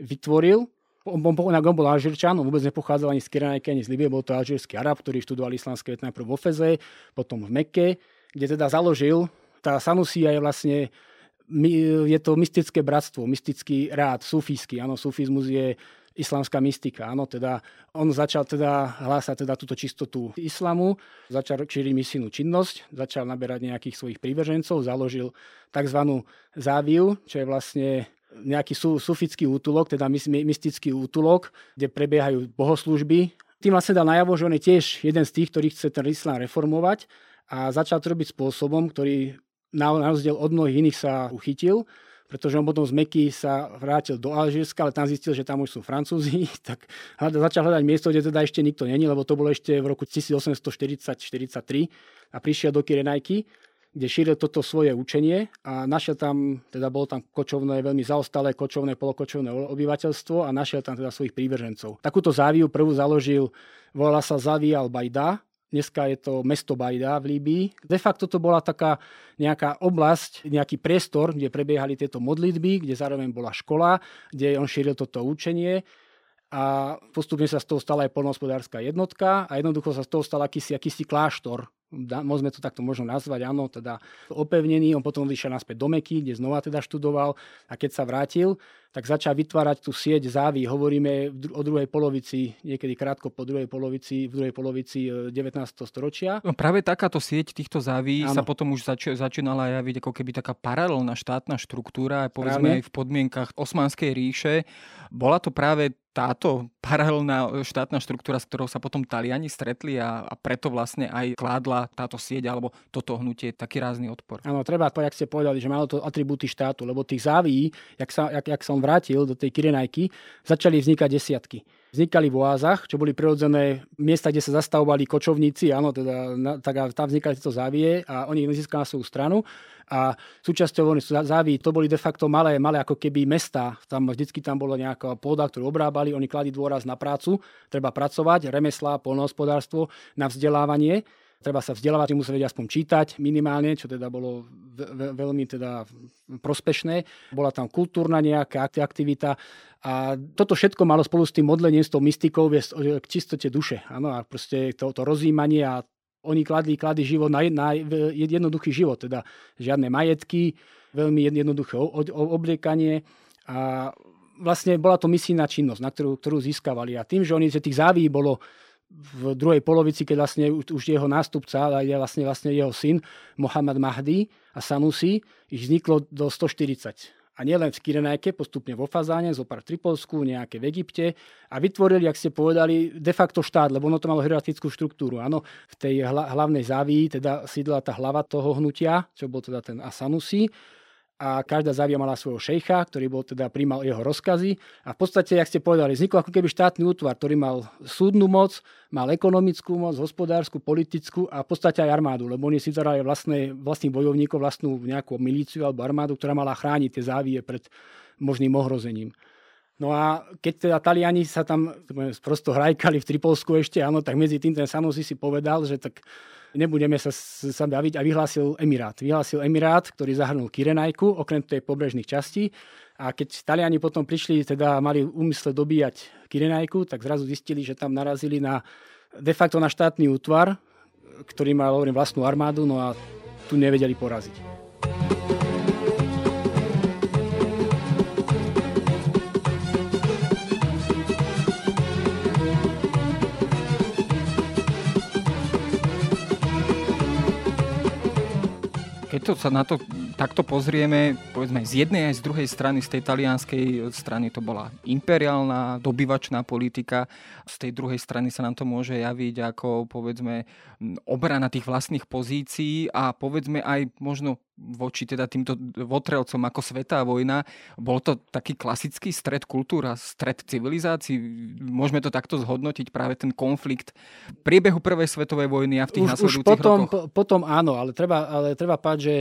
vytvoril. On, on, on bol Alžírčan, on vôbec nepochádzal ani z Kiranajky, ani z Libie, bol to alžírsky Arab, ktorý študoval islamské najprv vo Feze, potom v Mekke, kde teda založil tá Sanusia je vlastne je to mystické bratstvo, mystický rád, sufijský. Áno, sufizmus je islamská mystika. Áno, teda on začal teda hlásať teda túto čistotu islamu, začal šíriť misijnú činnosť, začal naberať nejakých svojich prívržencov, založil tzv. záviu, čo je vlastne nejaký su, sufický útulok, teda mystický útulok, kde prebiehajú bohoslužby. Tým vlastne dal najavo, že on je tiež jeden z tých, ktorý chce ten islám reformovať a začal to robiť spôsobom, ktorý na, rozdiel od mnohých iných sa uchytil, pretože on potom z Meky sa vrátil do Alžírska, ale tam zistil, že tam už sú Francúzi, tak začal hľadať miesto, kde teda ešte nikto není, lebo to bolo ešte v roku 1840-43 a prišiel do Kirenajky, kde šíril toto svoje učenie a našiel tam, teda bolo tam kočovné, veľmi zaostalé kočovné, polokočovné obyvateľstvo a našiel tam teda svojich prívržencov. Takúto záviu prvú založil, volala sa Zavia al-Bajda Dneska je to mesto Bajda v Líbii. De facto to bola taká nejaká oblasť, nejaký priestor, kde prebiehali tieto modlitby, kde zároveň bola škola, kde on šíril toto učenie. A postupne sa z toho stala aj polnohospodárska jednotka a jednoducho sa z toho stal akýsi, akýsi kláštor, môžeme to takto možno nazvať, áno, teda opevnený, on potom vyšiel naspäť do Meky, kde znova teda študoval a keď sa vrátil, tak začal vytvárať tú sieť záví. Hovoríme o druhej polovici, niekedy krátko po druhej polovici, v druhej polovici 19. E, storočia. No práve takáto sieť týchto záví ano. sa potom už zač- začínala javiť ako keby taká paralelná štátna štruktúra, povedzme Práve. aj v podmienkach Osmanskej ríše. Bola to práve táto paralelná štátna štruktúra, s ktorou sa potom Taliani stretli a, a preto vlastne aj kládla táto sieť alebo toto hnutie taký rázny odpor. Áno, treba povedať, ak ste povedali, že malo to atribúty štátu, lebo tých záví, jak, sa, jak, jak som vrátil do tej Kirenajky, začali vznikať desiatky vznikali v oázach, čo boli prirodzené miesta, kde sa zastavovali kočovníci, áno, teda, na, tak tam vznikali tieto závie a oni získali na svoju stranu. A súčasťou záví to boli de facto malé, malé ako keby mesta. Tam vždycky tam bolo nejaká pôda, ktorú obrábali, oni kladli dôraz na prácu, treba pracovať, remesla, polnohospodárstvo, na vzdelávanie treba sa vzdelávať, musí vedieť aspoň čítať minimálne, čo teda bolo veľmi teda prospešné. Bola tam kultúrna nejaká aktivita a toto všetko malo spolu s tým modlením, s tou mystikou viesť k čistote duše. Áno, a proste to, to rozjímanie a oni kladli, kladli život na, na jednoduchý život, teda žiadne majetky, veľmi jednoduché obliekanie a vlastne bola to misijná činnosť, na ktorú, ktorú získavali. A tým, že oni, tých záví bolo v druhej polovici, keď vlastne už jeho nástupca, ale je vlastne, vlastne jeho syn, Mohamed Mahdi a Sanusi, ich vzniklo do 140 a nielen v Kirenajke, postupne vo Fazáne, zo pár v Tripolsku, nejaké v Egypte. A vytvorili, ak ste povedali, de facto štát, lebo ono to malo hierarchickú štruktúru. Áno, v tej hlavnej závii teda sídla tá hlava toho hnutia, čo bol teda ten Asanusi a každá závia mala svojho šejcha, ktorý bol teda príjmal jeho rozkazy a v podstate, jak ste povedali, vznikol ako keby štátny útvar, ktorý mal súdnu moc, mal ekonomickú moc, hospodárskú, politickú a v podstate aj armádu, lebo oni si vyzerali vlastné, vlastných bojovníkov, vlastnú nejakú milíciu alebo armádu, ktorá mala chrániť tie závie pred možným ohrozením. No a keď teda Taliani sa tam prosto hrajkali v Tripolsku ešte, áno, tak medzi tým ten Sanusi si povedal, že tak nebudeme sa, sa baviť a vyhlásil Emirát. Vyhlásil Emirát, ktorý zahrnul Kirenajku, okrem tej pobrežných častí. A keď Taliani potom prišli, teda mali úmysle dobíjať Kirenajku, tak zrazu zistili, že tam narazili na de facto na štátny útvar, ktorý mal hovorím, vlastnú armádu, no a tu nevedeli poraziť. Keď to sa na to takto pozrieme, povedzme z jednej aj z druhej strany, z tej talianskej strany to bola imperiálna, dobyvačná politika, z tej druhej strany sa nám to môže javiť ako povedzme obrana tých vlastných pozícií a povedzme aj možno voči teda týmto votrelcom ako Svetá vojna. Bol to taký klasický stred kultúra, stred civilizácií. Môžeme to takto zhodnotiť, práve ten konflikt priebehu Prvej svetovej vojny a v tých už, nasledujúcich už potom, rokoch? potom áno, ale treba, ale treba páť, že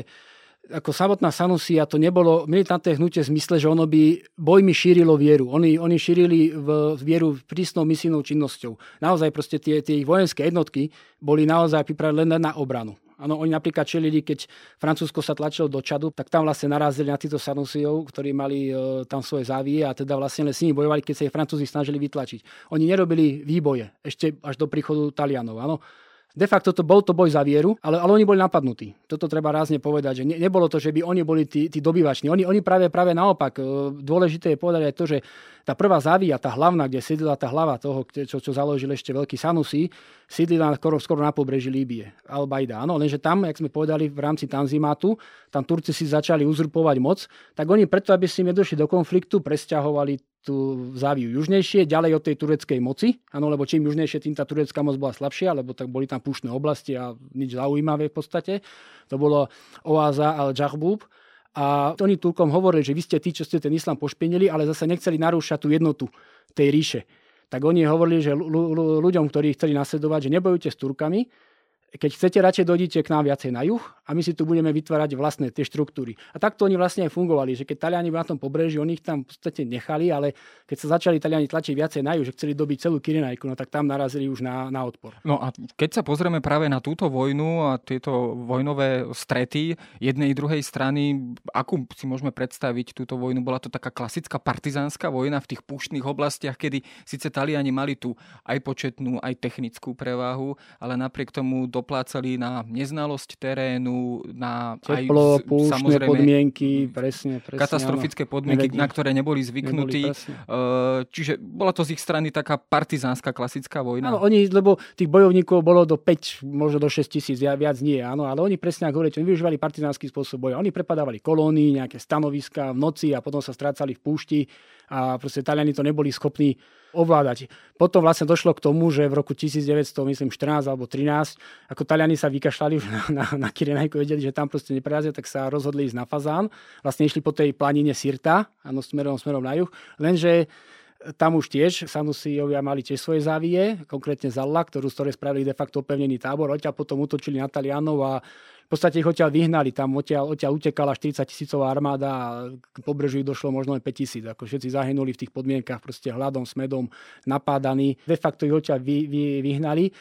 ako samotná Sanusia to nebolo militantné hnutie v zmysle, že ono by bojmi šírilo vieru. Oni, oni šírili v vieru prísnou misijnou činnosťou. Naozaj proste tie, tie ich vojenské jednotky boli naozaj pripravené len na obranu. Ano, oni napríklad čelili, keď Francúzsko sa tlačilo do Čadu, tak tam vlastne narazili na týchto Sanusijov, ktorí mali e, tam svoje závie a teda vlastne len s nimi bojovali, keď sa ich Francúzi snažili vytlačiť. Oni nerobili výboje ešte až do príchodu Talianov. Ano. De facto to bol to boj za vieru, ale, ale oni boli napadnutí. Toto treba rázne povedať, že ne, nebolo to, že by oni boli tí, tí dobyvační. Oni, oni práve, práve naopak. E, dôležité je povedať aj to, že tá prvá závia, tá hlavná, kde sídlila tá hlava toho, čo, čo založil ešte veľký Sanusi, sídlila skoro, skoro na pobreží Líbie, Al-Baida. Áno, lenže tam, jak sme povedali v rámci Tanzimátu, tam Turci si začali uzurpovať moc, tak oni preto, aby si nedošli do konfliktu, presťahovali tú záviu južnejšie, ďalej od tej tureckej moci, áno, lebo čím južnejšie, tým tá turecká moc bola slabšia, lebo tak boli tam púštne oblasti a nič zaujímavé v podstate. To bolo oáza al-Jahbub. A oni Turkom hovorili, že vy ste tí, čo ste ten islám pošpienili, ale zase nechceli narúšať tú jednotu tej ríše. Tak oni hovorili, že ľuďom, ktorí chceli nasledovať, že nebojujte s Turkami, keď chcete, radšej dojdite k nám viacej na juh a my si tu budeme vytvárať vlastné tie štruktúry. A takto oni vlastne aj fungovali, že keď Taliani na tom pobreží, oni ich tam v podstate nechali, ale keď sa začali Taliani tlačiť viacej na juh, že chceli dobiť celú Kirinajku, no tak tam narazili už na, na odpor. No a keď sa pozrieme práve na túto vojnu a tieto vojnové strety jednej i druhej strany, akú si môžeme predstaviť túto vojnu? Bola to taká klasická partizánska vojna v tých púštnych oblastiach, kedy síce Taliani mali tu aj početnú, aj technickú prevahu, ale napriek tomu do doplácali na neznalosť terénu, na Teplo, aj samozrejme, podmienky, presne, presne, katastrofické podmienky, Nevedí. na ktoré neboli zvyknutí. Neboli, uh, čiže bola to z ich strany taká partizánska klasická vojna. Áno, oni, lebo tých bojovníkov bolo do 5, možno do 6 tisíc, ja, viac nie, áno, ale oni presne ako hovoríte, oni využívali partizánsky spôsob boja. Oni prepadávali kolóny, nejaké stanoviska v noci a potom sa strácali v púšti a proste Taliani to neboli schopní ovládať. Potom vlastne došlo k tomu, že v roku 1914 alebo 13, ako Taliani sa vykašľali na, na, na Kirenajku, vedeli, že tam proste neprerazia, tak sa rozhodli ísť na Fazán. Vlastne išli po tej planine Sirta, áno, smerom, smerom na juh. Lenže tam už tiež Sanusijovia mali tiež svoje závie, konkrétne Zalla, ktorú z ktorej spravili de facto opevnený tábor. Odtiaľ potom utočili na Talianov a v podstate ich odtiaľ vyhnali. Tam odtiaľ, odtiaľ utekala 40 tisícová armáda a k pobrežiu došlo možno len 5 tisíc. Ako všetci zahynuli v tých podmienkach, proste hľadom, smedom, napádaní. De facto ich odtiaľ vy, vy, vyhnali.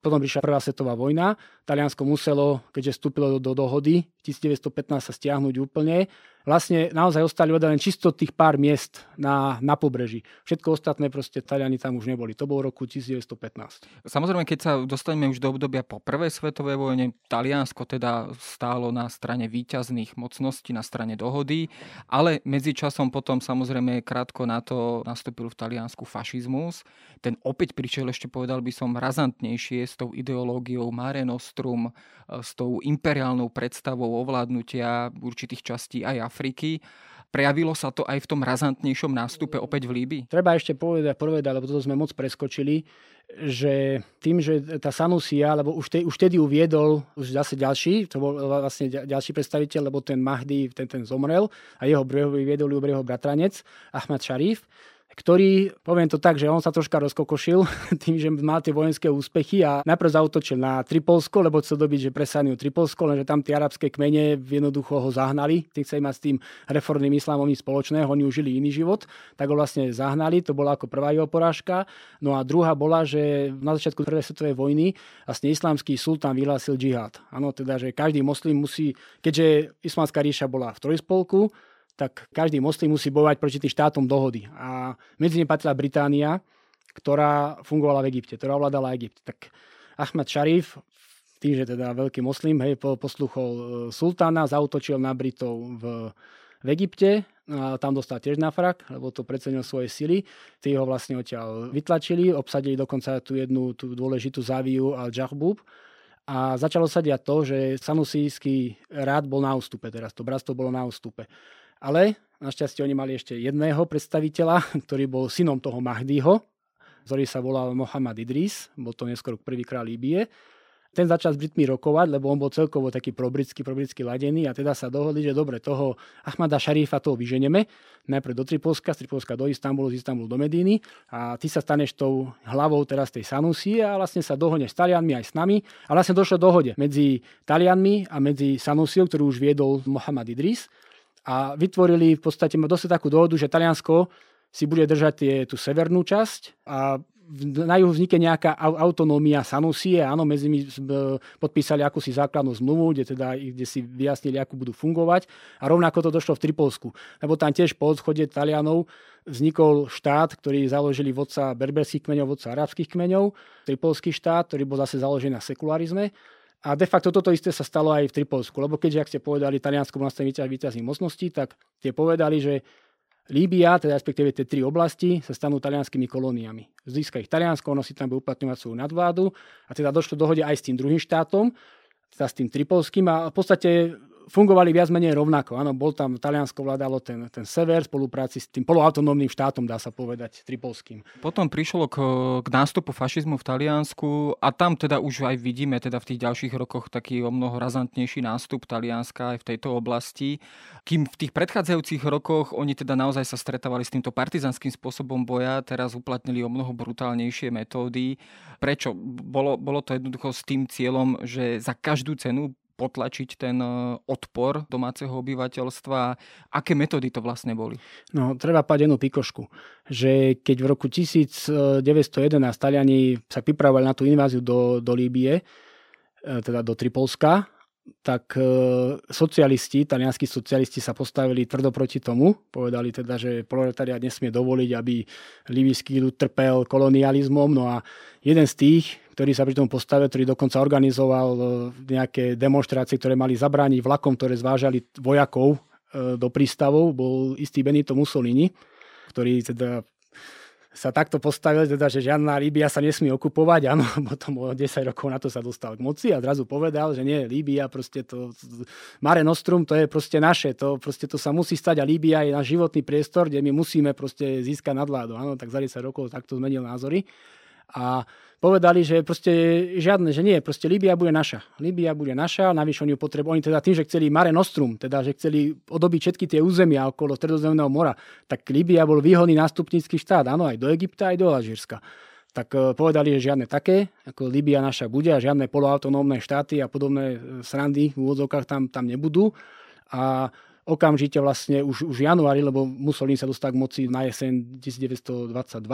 Potom prišla prvá svetová vojna. Taliansko muselo, keďže vstúpilo do dohody, 1915 sa stiahnuť úplne vlastne naozaj ostali len čisto tých pár miest na, na pobreží. Všetko ostatné proste Taliani tam už neboli. To bol roku 1915. Samozrejme, keď sa dostaneme už do obdobia po prvej svetovej vojne, Taliansko teda stálo na strane výťazných mocností, na strane dohody, ale medzičasom potom samozrejme krátko na to nastúpil v Taliansku fašizmus. Ten opäť prišiel ešte povedal by som razantnejšie s tou ideológiou Mare Nostrum, s tou imperiálnou predstavou ovládnutia určitých častí aj Afriky. Prejavilo sa to aj v tom razantnejšom nástupe opäť v Líbii? Treba ešte povedať, povedať, lebo toto sme moc preskočili, že tým, že tá Sanusia, lebo už, te, už tedy uviedol už zase ďalší, to bol vlastne ďalší predstaviteľ, lebo ten Mahdi, ten, ten zomrel a jeho viedol jeho bratranec Ahmad Sharif ktorý, poviem to tak, že on sa troška rozkokošil tým, že mal tie vojenské úspechy a najprv zautočil na Tripolsko, lebo chcel dobiť, že presadnil Tripolsko, lenže tam tie arabské kmene jednoducho ho zahnali, tí chceli mať s tým reformným islámom nič spoločného, oni už žili iný život, tak ho vlastne zahnali, to bola ako prvá jeho porážka. No a druhá bola, že na začiatku prvej svetovej vojny vlastne islamský sultán vyhlásil džihad. Áno, teda, že každý moslim musí, keďže islamská ríša bola v trojspolku, tak každý moslim musí bojovať proti tým štátom dohody. A medzi ne patrila Británia, ktorá fungovala v Egypte, ktorá ovládala Egypt. Tak Ahmad Sharif, tým, že teda veľký moslim, hej, posluchol e, sultána, zautočil na Britov v, v Egypte, a tam dostal tiež na frak, lebo to precenil svoje sily. Tí ho vlastne odtiaľ vytlačili, obsadili dokonca tú jednu tú dôležitú záviu al-Jahbub A začalo sa diať to, že sanusíjský rád bol na ústupe, teraz to bratstvo bolo na ústupe. Ale našťastie oni mali ešte jedného predstaviteľa, ktorý bol synom toho Mahdiho, ktorý sa volal Mohamed Idris, bol to neskôr prvý král Líbie. Ten začal s Britmi rokovať, lebo on bol celkovo taký probritsky, probritsky ladený a teda sa dohodli, že dobre, toho Ahmada Šarífa toho vyženeme, najprv do Tripolska, z Tripolska do Istanbulu, z Istanbulu do Medíny a ty sa staneš tou hlavou teraz tej Sanusi a vlastne sa dohodneš s Talianmi aj s nami. A vlastne došlo dohode medzi Talianmi a medzi Sanusiou, ktorú už viedol Mohamed Idris a vytvorili v podstate dosť takú dohodu, že Taliansko si bude držať tie, tú severnú časť a na juhu vznikne nejaká autonómia Sanusie, áno, medzi nimi podpísali akúsi základnú zmluvu, kde, teda, kde si vyjasnili, ako budú fungovať. A rovnako to došlo v Tripolsku. Lebo tam tiež po odchode Talianov vznikol štát, ktorý založili vodca berberských kmeňov, vodca arabských kmeňov, tripolský štát, ktorý bol zase založený na sekularizme. A de facto toto isté sa stalo aj v Tripolsku, lebo keďže, ak ste povedali, Taliansko bol nastavený výťazných mocností, tak tie povedali, že Líbia, teda respektíve tie tri oblasti, sa stanú talianskými kolóniami. Získa ich Taliansko, ono si tam bude uplatňovať svoju nadvládu a teda došlo dohode aj s tým druhým štátom, teda s tým tripolským a v podstate fungovali viac menej rovnako. Áno, bol tam, Taliansko vládalo ten, ten sever, spolupráci s tým poloautonómnym štátom, dá sa povedať, tripolským. Potom prišlo k, k nástupu fašizmu v Taliansku a tam teda už aj vidíme teda v tých ďalších rokoch taký o mnoho razantnejší nástup Talianska aj v tejto oblasti. Kým v tých predchádzajúcich rokoch oni teda naozaj sa stretávali s týmto partizanským spôsobom boja, teraz uplatnili o mnoho brutálnejšie metódy. Prečo? Bolo, bolo to jednoducho s tým cieľom, že za každú cenu potlačiť ten e, odpor domáceho obyvateľstva? Aké metódy to vlastne boli? No, treba pať jednu pikošku, že keď v roku 1911 Taliani sa pripravovali na tú inváziu do, do Líbie, e, teda do Tripolska, tak e, socialisti, talianskí socialisti sa postavili tvrdo proti tomu. Povedali teda, že proletariat nesmie dovoliť, aby libijský ľud trpel kolonializmom. No a jeden z tých, ktorý sa pri tom postavil, ktorý dokonca organizoval e, nejaké demonstrácie, ktoré mali zabrániť vlakom, ktoré zvážali vojakov e, do prístavov, bol istý Benito Mussolini, ktorý teda sa takto postavil, teda, že žiadna Líbia sa nesmie okupovať, áno, potom o 10 rokov na to sa dostal k moci a zrazu povedal, že nie, Líbia, proste to, Mare Nostrum, to je proste naše, to, proste to sa musí stať a Líbia je náš životný priestor, kde my musíme proste získať nadvládu, áno, tak za 10 rokov takto zmenil názory. A povedali, že proste žiadne, že nie, proste Líbia bude naša. Líbia bude naša, navyše oni ju potrebujú, oni teda tým, že chceli Mare Nostrum, teda že chceli odobiť všetky tie územia okolo Stredozemného mora, tak Líbia bol výhodný nástupnícky štát, áno, aj do Egypta, aj do Alžírska. Tak e, povedali, že žiadne také, ako Líbia naša bude a žiadne poloautonómne štáty a podobné e, srandy v úvodzovkách tam, tam nebudú. A okamžite vlastne už, už januári, lebo Mussolini sa dostal k moci na jeseň 1922,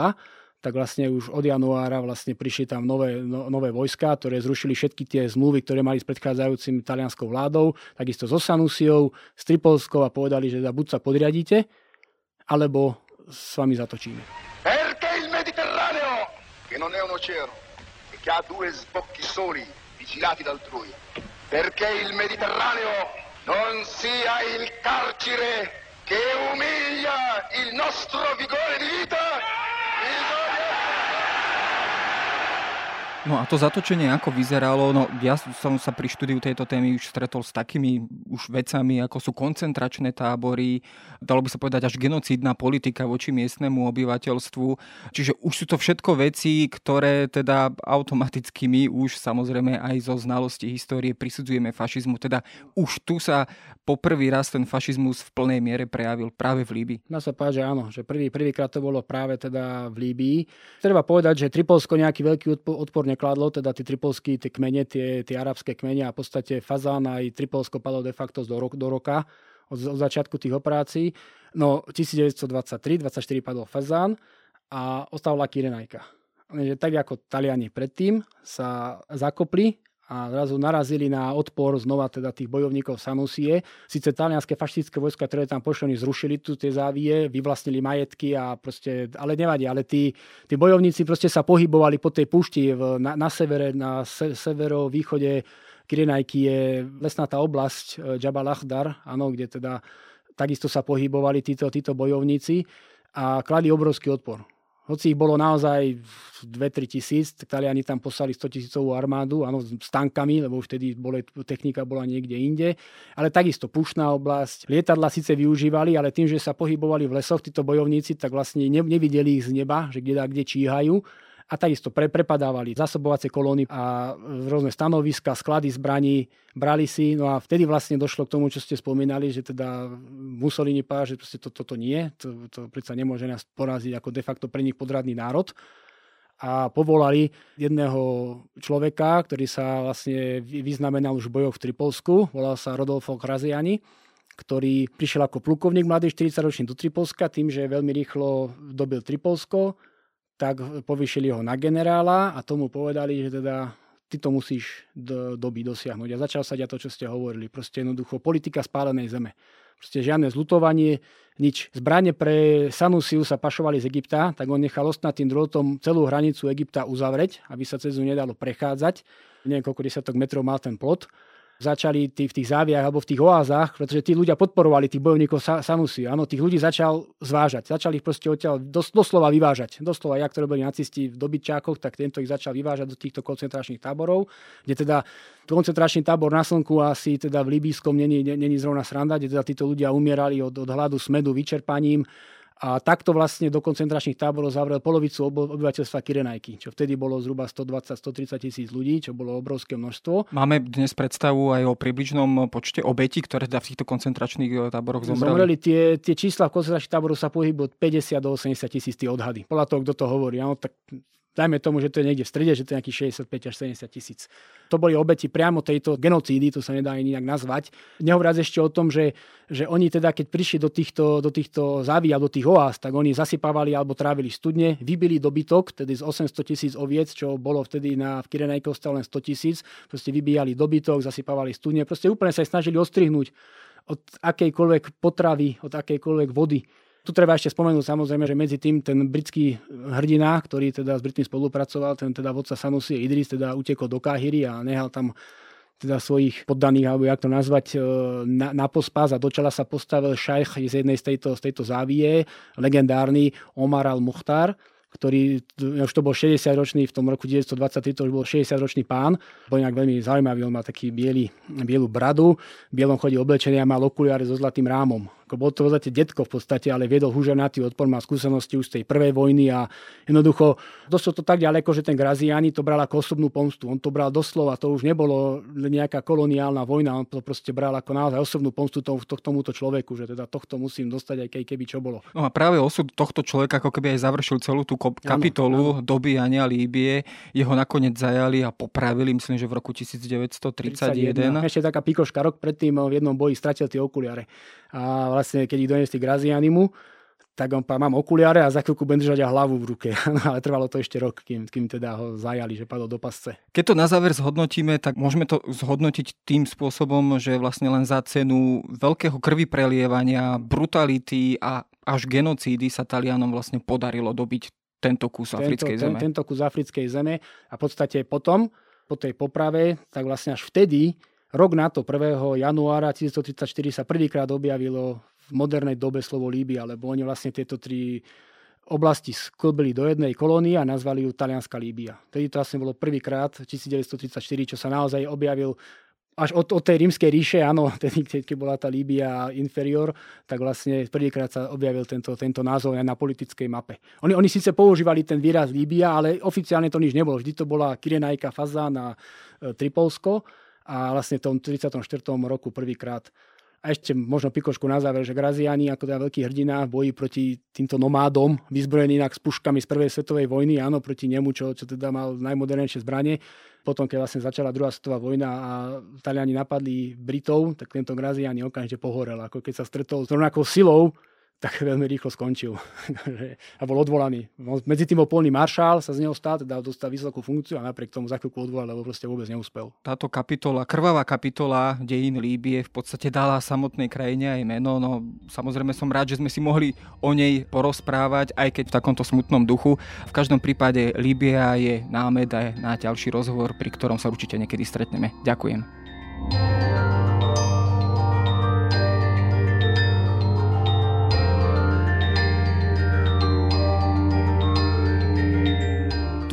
tak vlastne už od januára vlastne prišli tam nové, no, nové vojska, ktoré zrušili všetky tie zmluvy, ktoré mali s predchádzajúcim talianskou vládou, takisto so Sanusiou, s Tripolskou a povedali, že buď sa podriadíte, alebo s vami zatočíme. Perché il Mediterraneo, che non è un oceano, e che ha due sbocchi soli, vigilati d'altrui, perché il Mediterraneo non sia il carcere che umilia il nostro vigore di vita, il No a to zatočenie ako vyzeralo, no ja som sa pri štúdiu tejto témy už stretol s takými už vecami, ako sú koncentračné tábory, dalo by sa povedať až genocídna politika voči miestnemu obyvateľstvu. Čiže už sú to všetko veci, ktoré teda automaticky my už samozrejme aj zo znalosti histórie prisudzujeme fašizmu. Teda už tu sa poprvý raz ten fašizmus v plnej miere prejavil práve v Líbii. Dá sa povedať, že áno, že prvý, prvýkrát to bolo práve teda v Líbii. Treba povedať, že Tripolsko nejaký veľký odpor nekladlo, teda tie tripolské tie kmene, tie, tie arabské kmene a v podstate Fazán aj Tripolsko padlo de facto do, rok, do roka od, od začiatku tých operácií. No 1923, 24 padol Fazán a ostala Kirenajka. Lenže tak ako Taliani predtým sa zakopli a zrazu narazili na odpor znova teda tých bojovníkov Sanusie. Sice talianské fašistické vojska, ktoré tam pošli, zrušili tu tie závie, vyvlastnili majetky a proste, ale nevadí, ale tí, tí bojovníci proste sa pohybovali po tej púšti v, na, na severe, na se, severo-východe Kirinajky je lesnatá oblasť e, Jabal Akhdar, áno, kde teda takisto sa pohybovali títo, títo bojovníci a kladli obrovský odpor Hoci ich bolo naozaj 2-3 tisíc, Taliani tam poslali 100 tisícovú armádu, áno, s tankami, lebo už vtedy bolo, technika bola niekde inde. Ale takisto pušná oblasť. Lietadla síce využívali, ale tým, že sa pohybovali v lesoch títo bojovníci, tak vlastne nevideli ich z neba, že kde, kde číhajú a takisto pre, prepadávali zasobovacie kolóny a rôzne stanoviska, sklady zbraní, brali si. No a vtedy vlastne došlo k tomu, čo ste spomínali, že teda Mussolini povedal, že proste to, toto nie, to, to predsa nemôže nás poraziť ako de facto pre nich podradný národ a povolali jedného človeka, ktorý sa vlastne vyznamenal už v bojoch v Tripolsku, volal sa Rodolfo Graziani, ktorý prišiel ako plukovník mladý 40-ročný do Tripolska tým, že veľmi rýchlo dobil Tripolsko, tak povýšili ho na generála a tomu povedali, že teda ty to musíš do, doby dosiahnuť. A začal sa ďať to, čo ste hovorili. Proste jednoducho politika spálenej zeme. Proste žiadne zlutovanie, nič. Zbranie pre Sanusiu sa pašovali z Egypta, tak on nechal ostnatým drôtom celú hranicu Egypta uzavrieť, aby sa cez ňu nedalo prechádzať. Neviem, koľko desiatok metrov mal ten plot začali tí, v tých záviach alebo v tých oázach, pretože tí ľudia podporovali tých bojovníkov Sanusi. Áno, tých ľudí začal zvážať. Začali ich proste odtiaľ dos, doslova vyvážať. Doslova, jak to robili nacisti v dobyčákoch, tak tento ich začal vyvážať do týchto koncentračných táborov, kde teda koncentračný tábor na slnku asi teda v Libískom není, není zrovna sranda, kde teda títo ľudia umierali od, od hladu, smedu, vyčerpaním a takto vlastne do koncentračných táborov zavrel polovicu obyvateľstva Kirenajky, čo vtedy bolo zhruba 120-130 tisíc ľudí, čo bolo obrovské množstvo. Máme dnes predstavu aj o približnom počte obetí, ktoré teda v týchto koncentračných e, táboroch zomreli? Zomreli tie, tie čísla v koncentračných táboroch sa pohybujú od 50 do 80 tisíc tie odhady. Podľa toho, kto to hovorí. Ano, tak dajme tomu, že to je niekde v strede, že to je nejakých 65 až 70 tisíc. To boli obeti priamo tejto genocídy, to sa nedá ani nejak nazvať. Nehovoriac ešte o tom, že, že oni teda, keď prišli do týchto, do týchto záví a do tých oáz, tak oni zasypávali alebo trávili studne, vybili dobytok, tedy z 800 tisíc oviec, čo bolo vtedy na, v Kirenajkov len 100 tisíc, proste vybíjali dobytok, zasypávali studne, proste úplne sa snažili ostrihnúť od akejkoľvek potravy, od akejkoľvek vody. Tu treba ešte spomenúť samozrejme, že medzi tým ten britský hrdina, ktorý teda s Britmi spolupracoval, ten teda vodca Sanusi Idris, teda utekol do Káhyry a nehal tam teda svojich poddaných, alebo jak to nazvať, e, na, na pospas a do čela sa postavil šajch z jednej z tejto, z tejto závie, legendárny Omar al-Mukhtar, ktorý už to bol 60-ročný, v tom roku 1923 to už bol 60-ročný pán. Bol inak veľmi zaujímavý, on mal taký biely, bielu bradu, bielom chodí oblečený a mal okuliare so zlatým rámom ako bol to v podstate detko v podstate, ale viedol huženatý odpor, má skúsenosti už z tej prvej vojny a jednoducho došlo to tak ďaleko, že ten Graziani to bral ako osobnú pomstu. On to bral doslova, to už nebolo nejaká koloniálna vojna, on to proste bral ako naozaj osobnú pomstu to, to, tomuto človeku, že teda tohto musím dostať aj keby, keby čo bolo. No a práve osud tohto človeka ako keby aj završil celú tú kapitolu ano, ano. dobíjania Líbie. Jeho nakoniec zajali a popravili, myslím, že v roku 1931. 31. Ešte taká pikoška, rok predtým v jednom boji stratil tie okuliare. A vlastne keď ich doniesli Grazianimu, tak on mám okuliare a za chvíľku budem držať aj hlavu v ruke. Ale trvalo to ešte rok, kým, kým teda ho zajali, že padol do pasce. Keď to na záver zhodnotíme, tak môžeme to zhodnotiť tým spôsobom, že vlastne len za cenu veľkého krvi prelievania, brutality a až genocídy sa Talianom vlastne podarilo dobiť tento kus africkej tento, zeme. Ten, tento kus africkej zeme a v podstate potom, po tej poprave, tak vlastne až vtedy Rok na to, 1. januára 1934 sa prvýkrát objavilo v modernej dobe slovo Líbia, lebo oni vlastne tieto tri oblasti sklbili do jednej kolónie a nazvali ju Talianská Líbia. Tedy to vlastne bolo prvýkrát 1934, čo sa naozaj objavil až od, od tej rímskej ríše, áno, tedy, keď bola tá Líbia inferior, tak vlastne prvýkrát sa objavil tento, tento názov aj na politickej mape. Oni, oni síce používali ten výraz Líbia, ale oficiálne to nič nebolo. Vždy to bola Kirenajka Fazán a e, Tripolsko a vlastne v tom 34. roku prvýkrát a ešte možno pikošku na záver, že Graziani ako teda veľký hrdina v boji proti týmto nomádom, vyzbrojený inak s puškami z prvej svetovej vojny, áno, proti nemu, čo, čo teda mal najmodernejšie zbranie. Potom, keď vlastne začala druhá svetová vojna a Taliani napadli Britov, tak tento Graziani okamžite pohorel. Ako keď sa stretol s rovnakou silou tak veľmi rýchlo skončil a bol odvolaný. Medzi tým bol polný maršál, sa z neho stal, teda dostal vysokú funkciu a napriek tomu za chvíľku odvolal, lebo proste vôbec neúspel. Táto kapitola, krvavá kapitola dejín Líbie v podstate dala samotnej krajine aj meno. No, samozrejme som rád, že sme si mohli o nej porozprávať, aj keď v takomto smutnom duchu. V každom prípade Líbia je námed aj na ďalší rozhovor, pri ktorom sa určite niekedy stretneme. Ďakujem.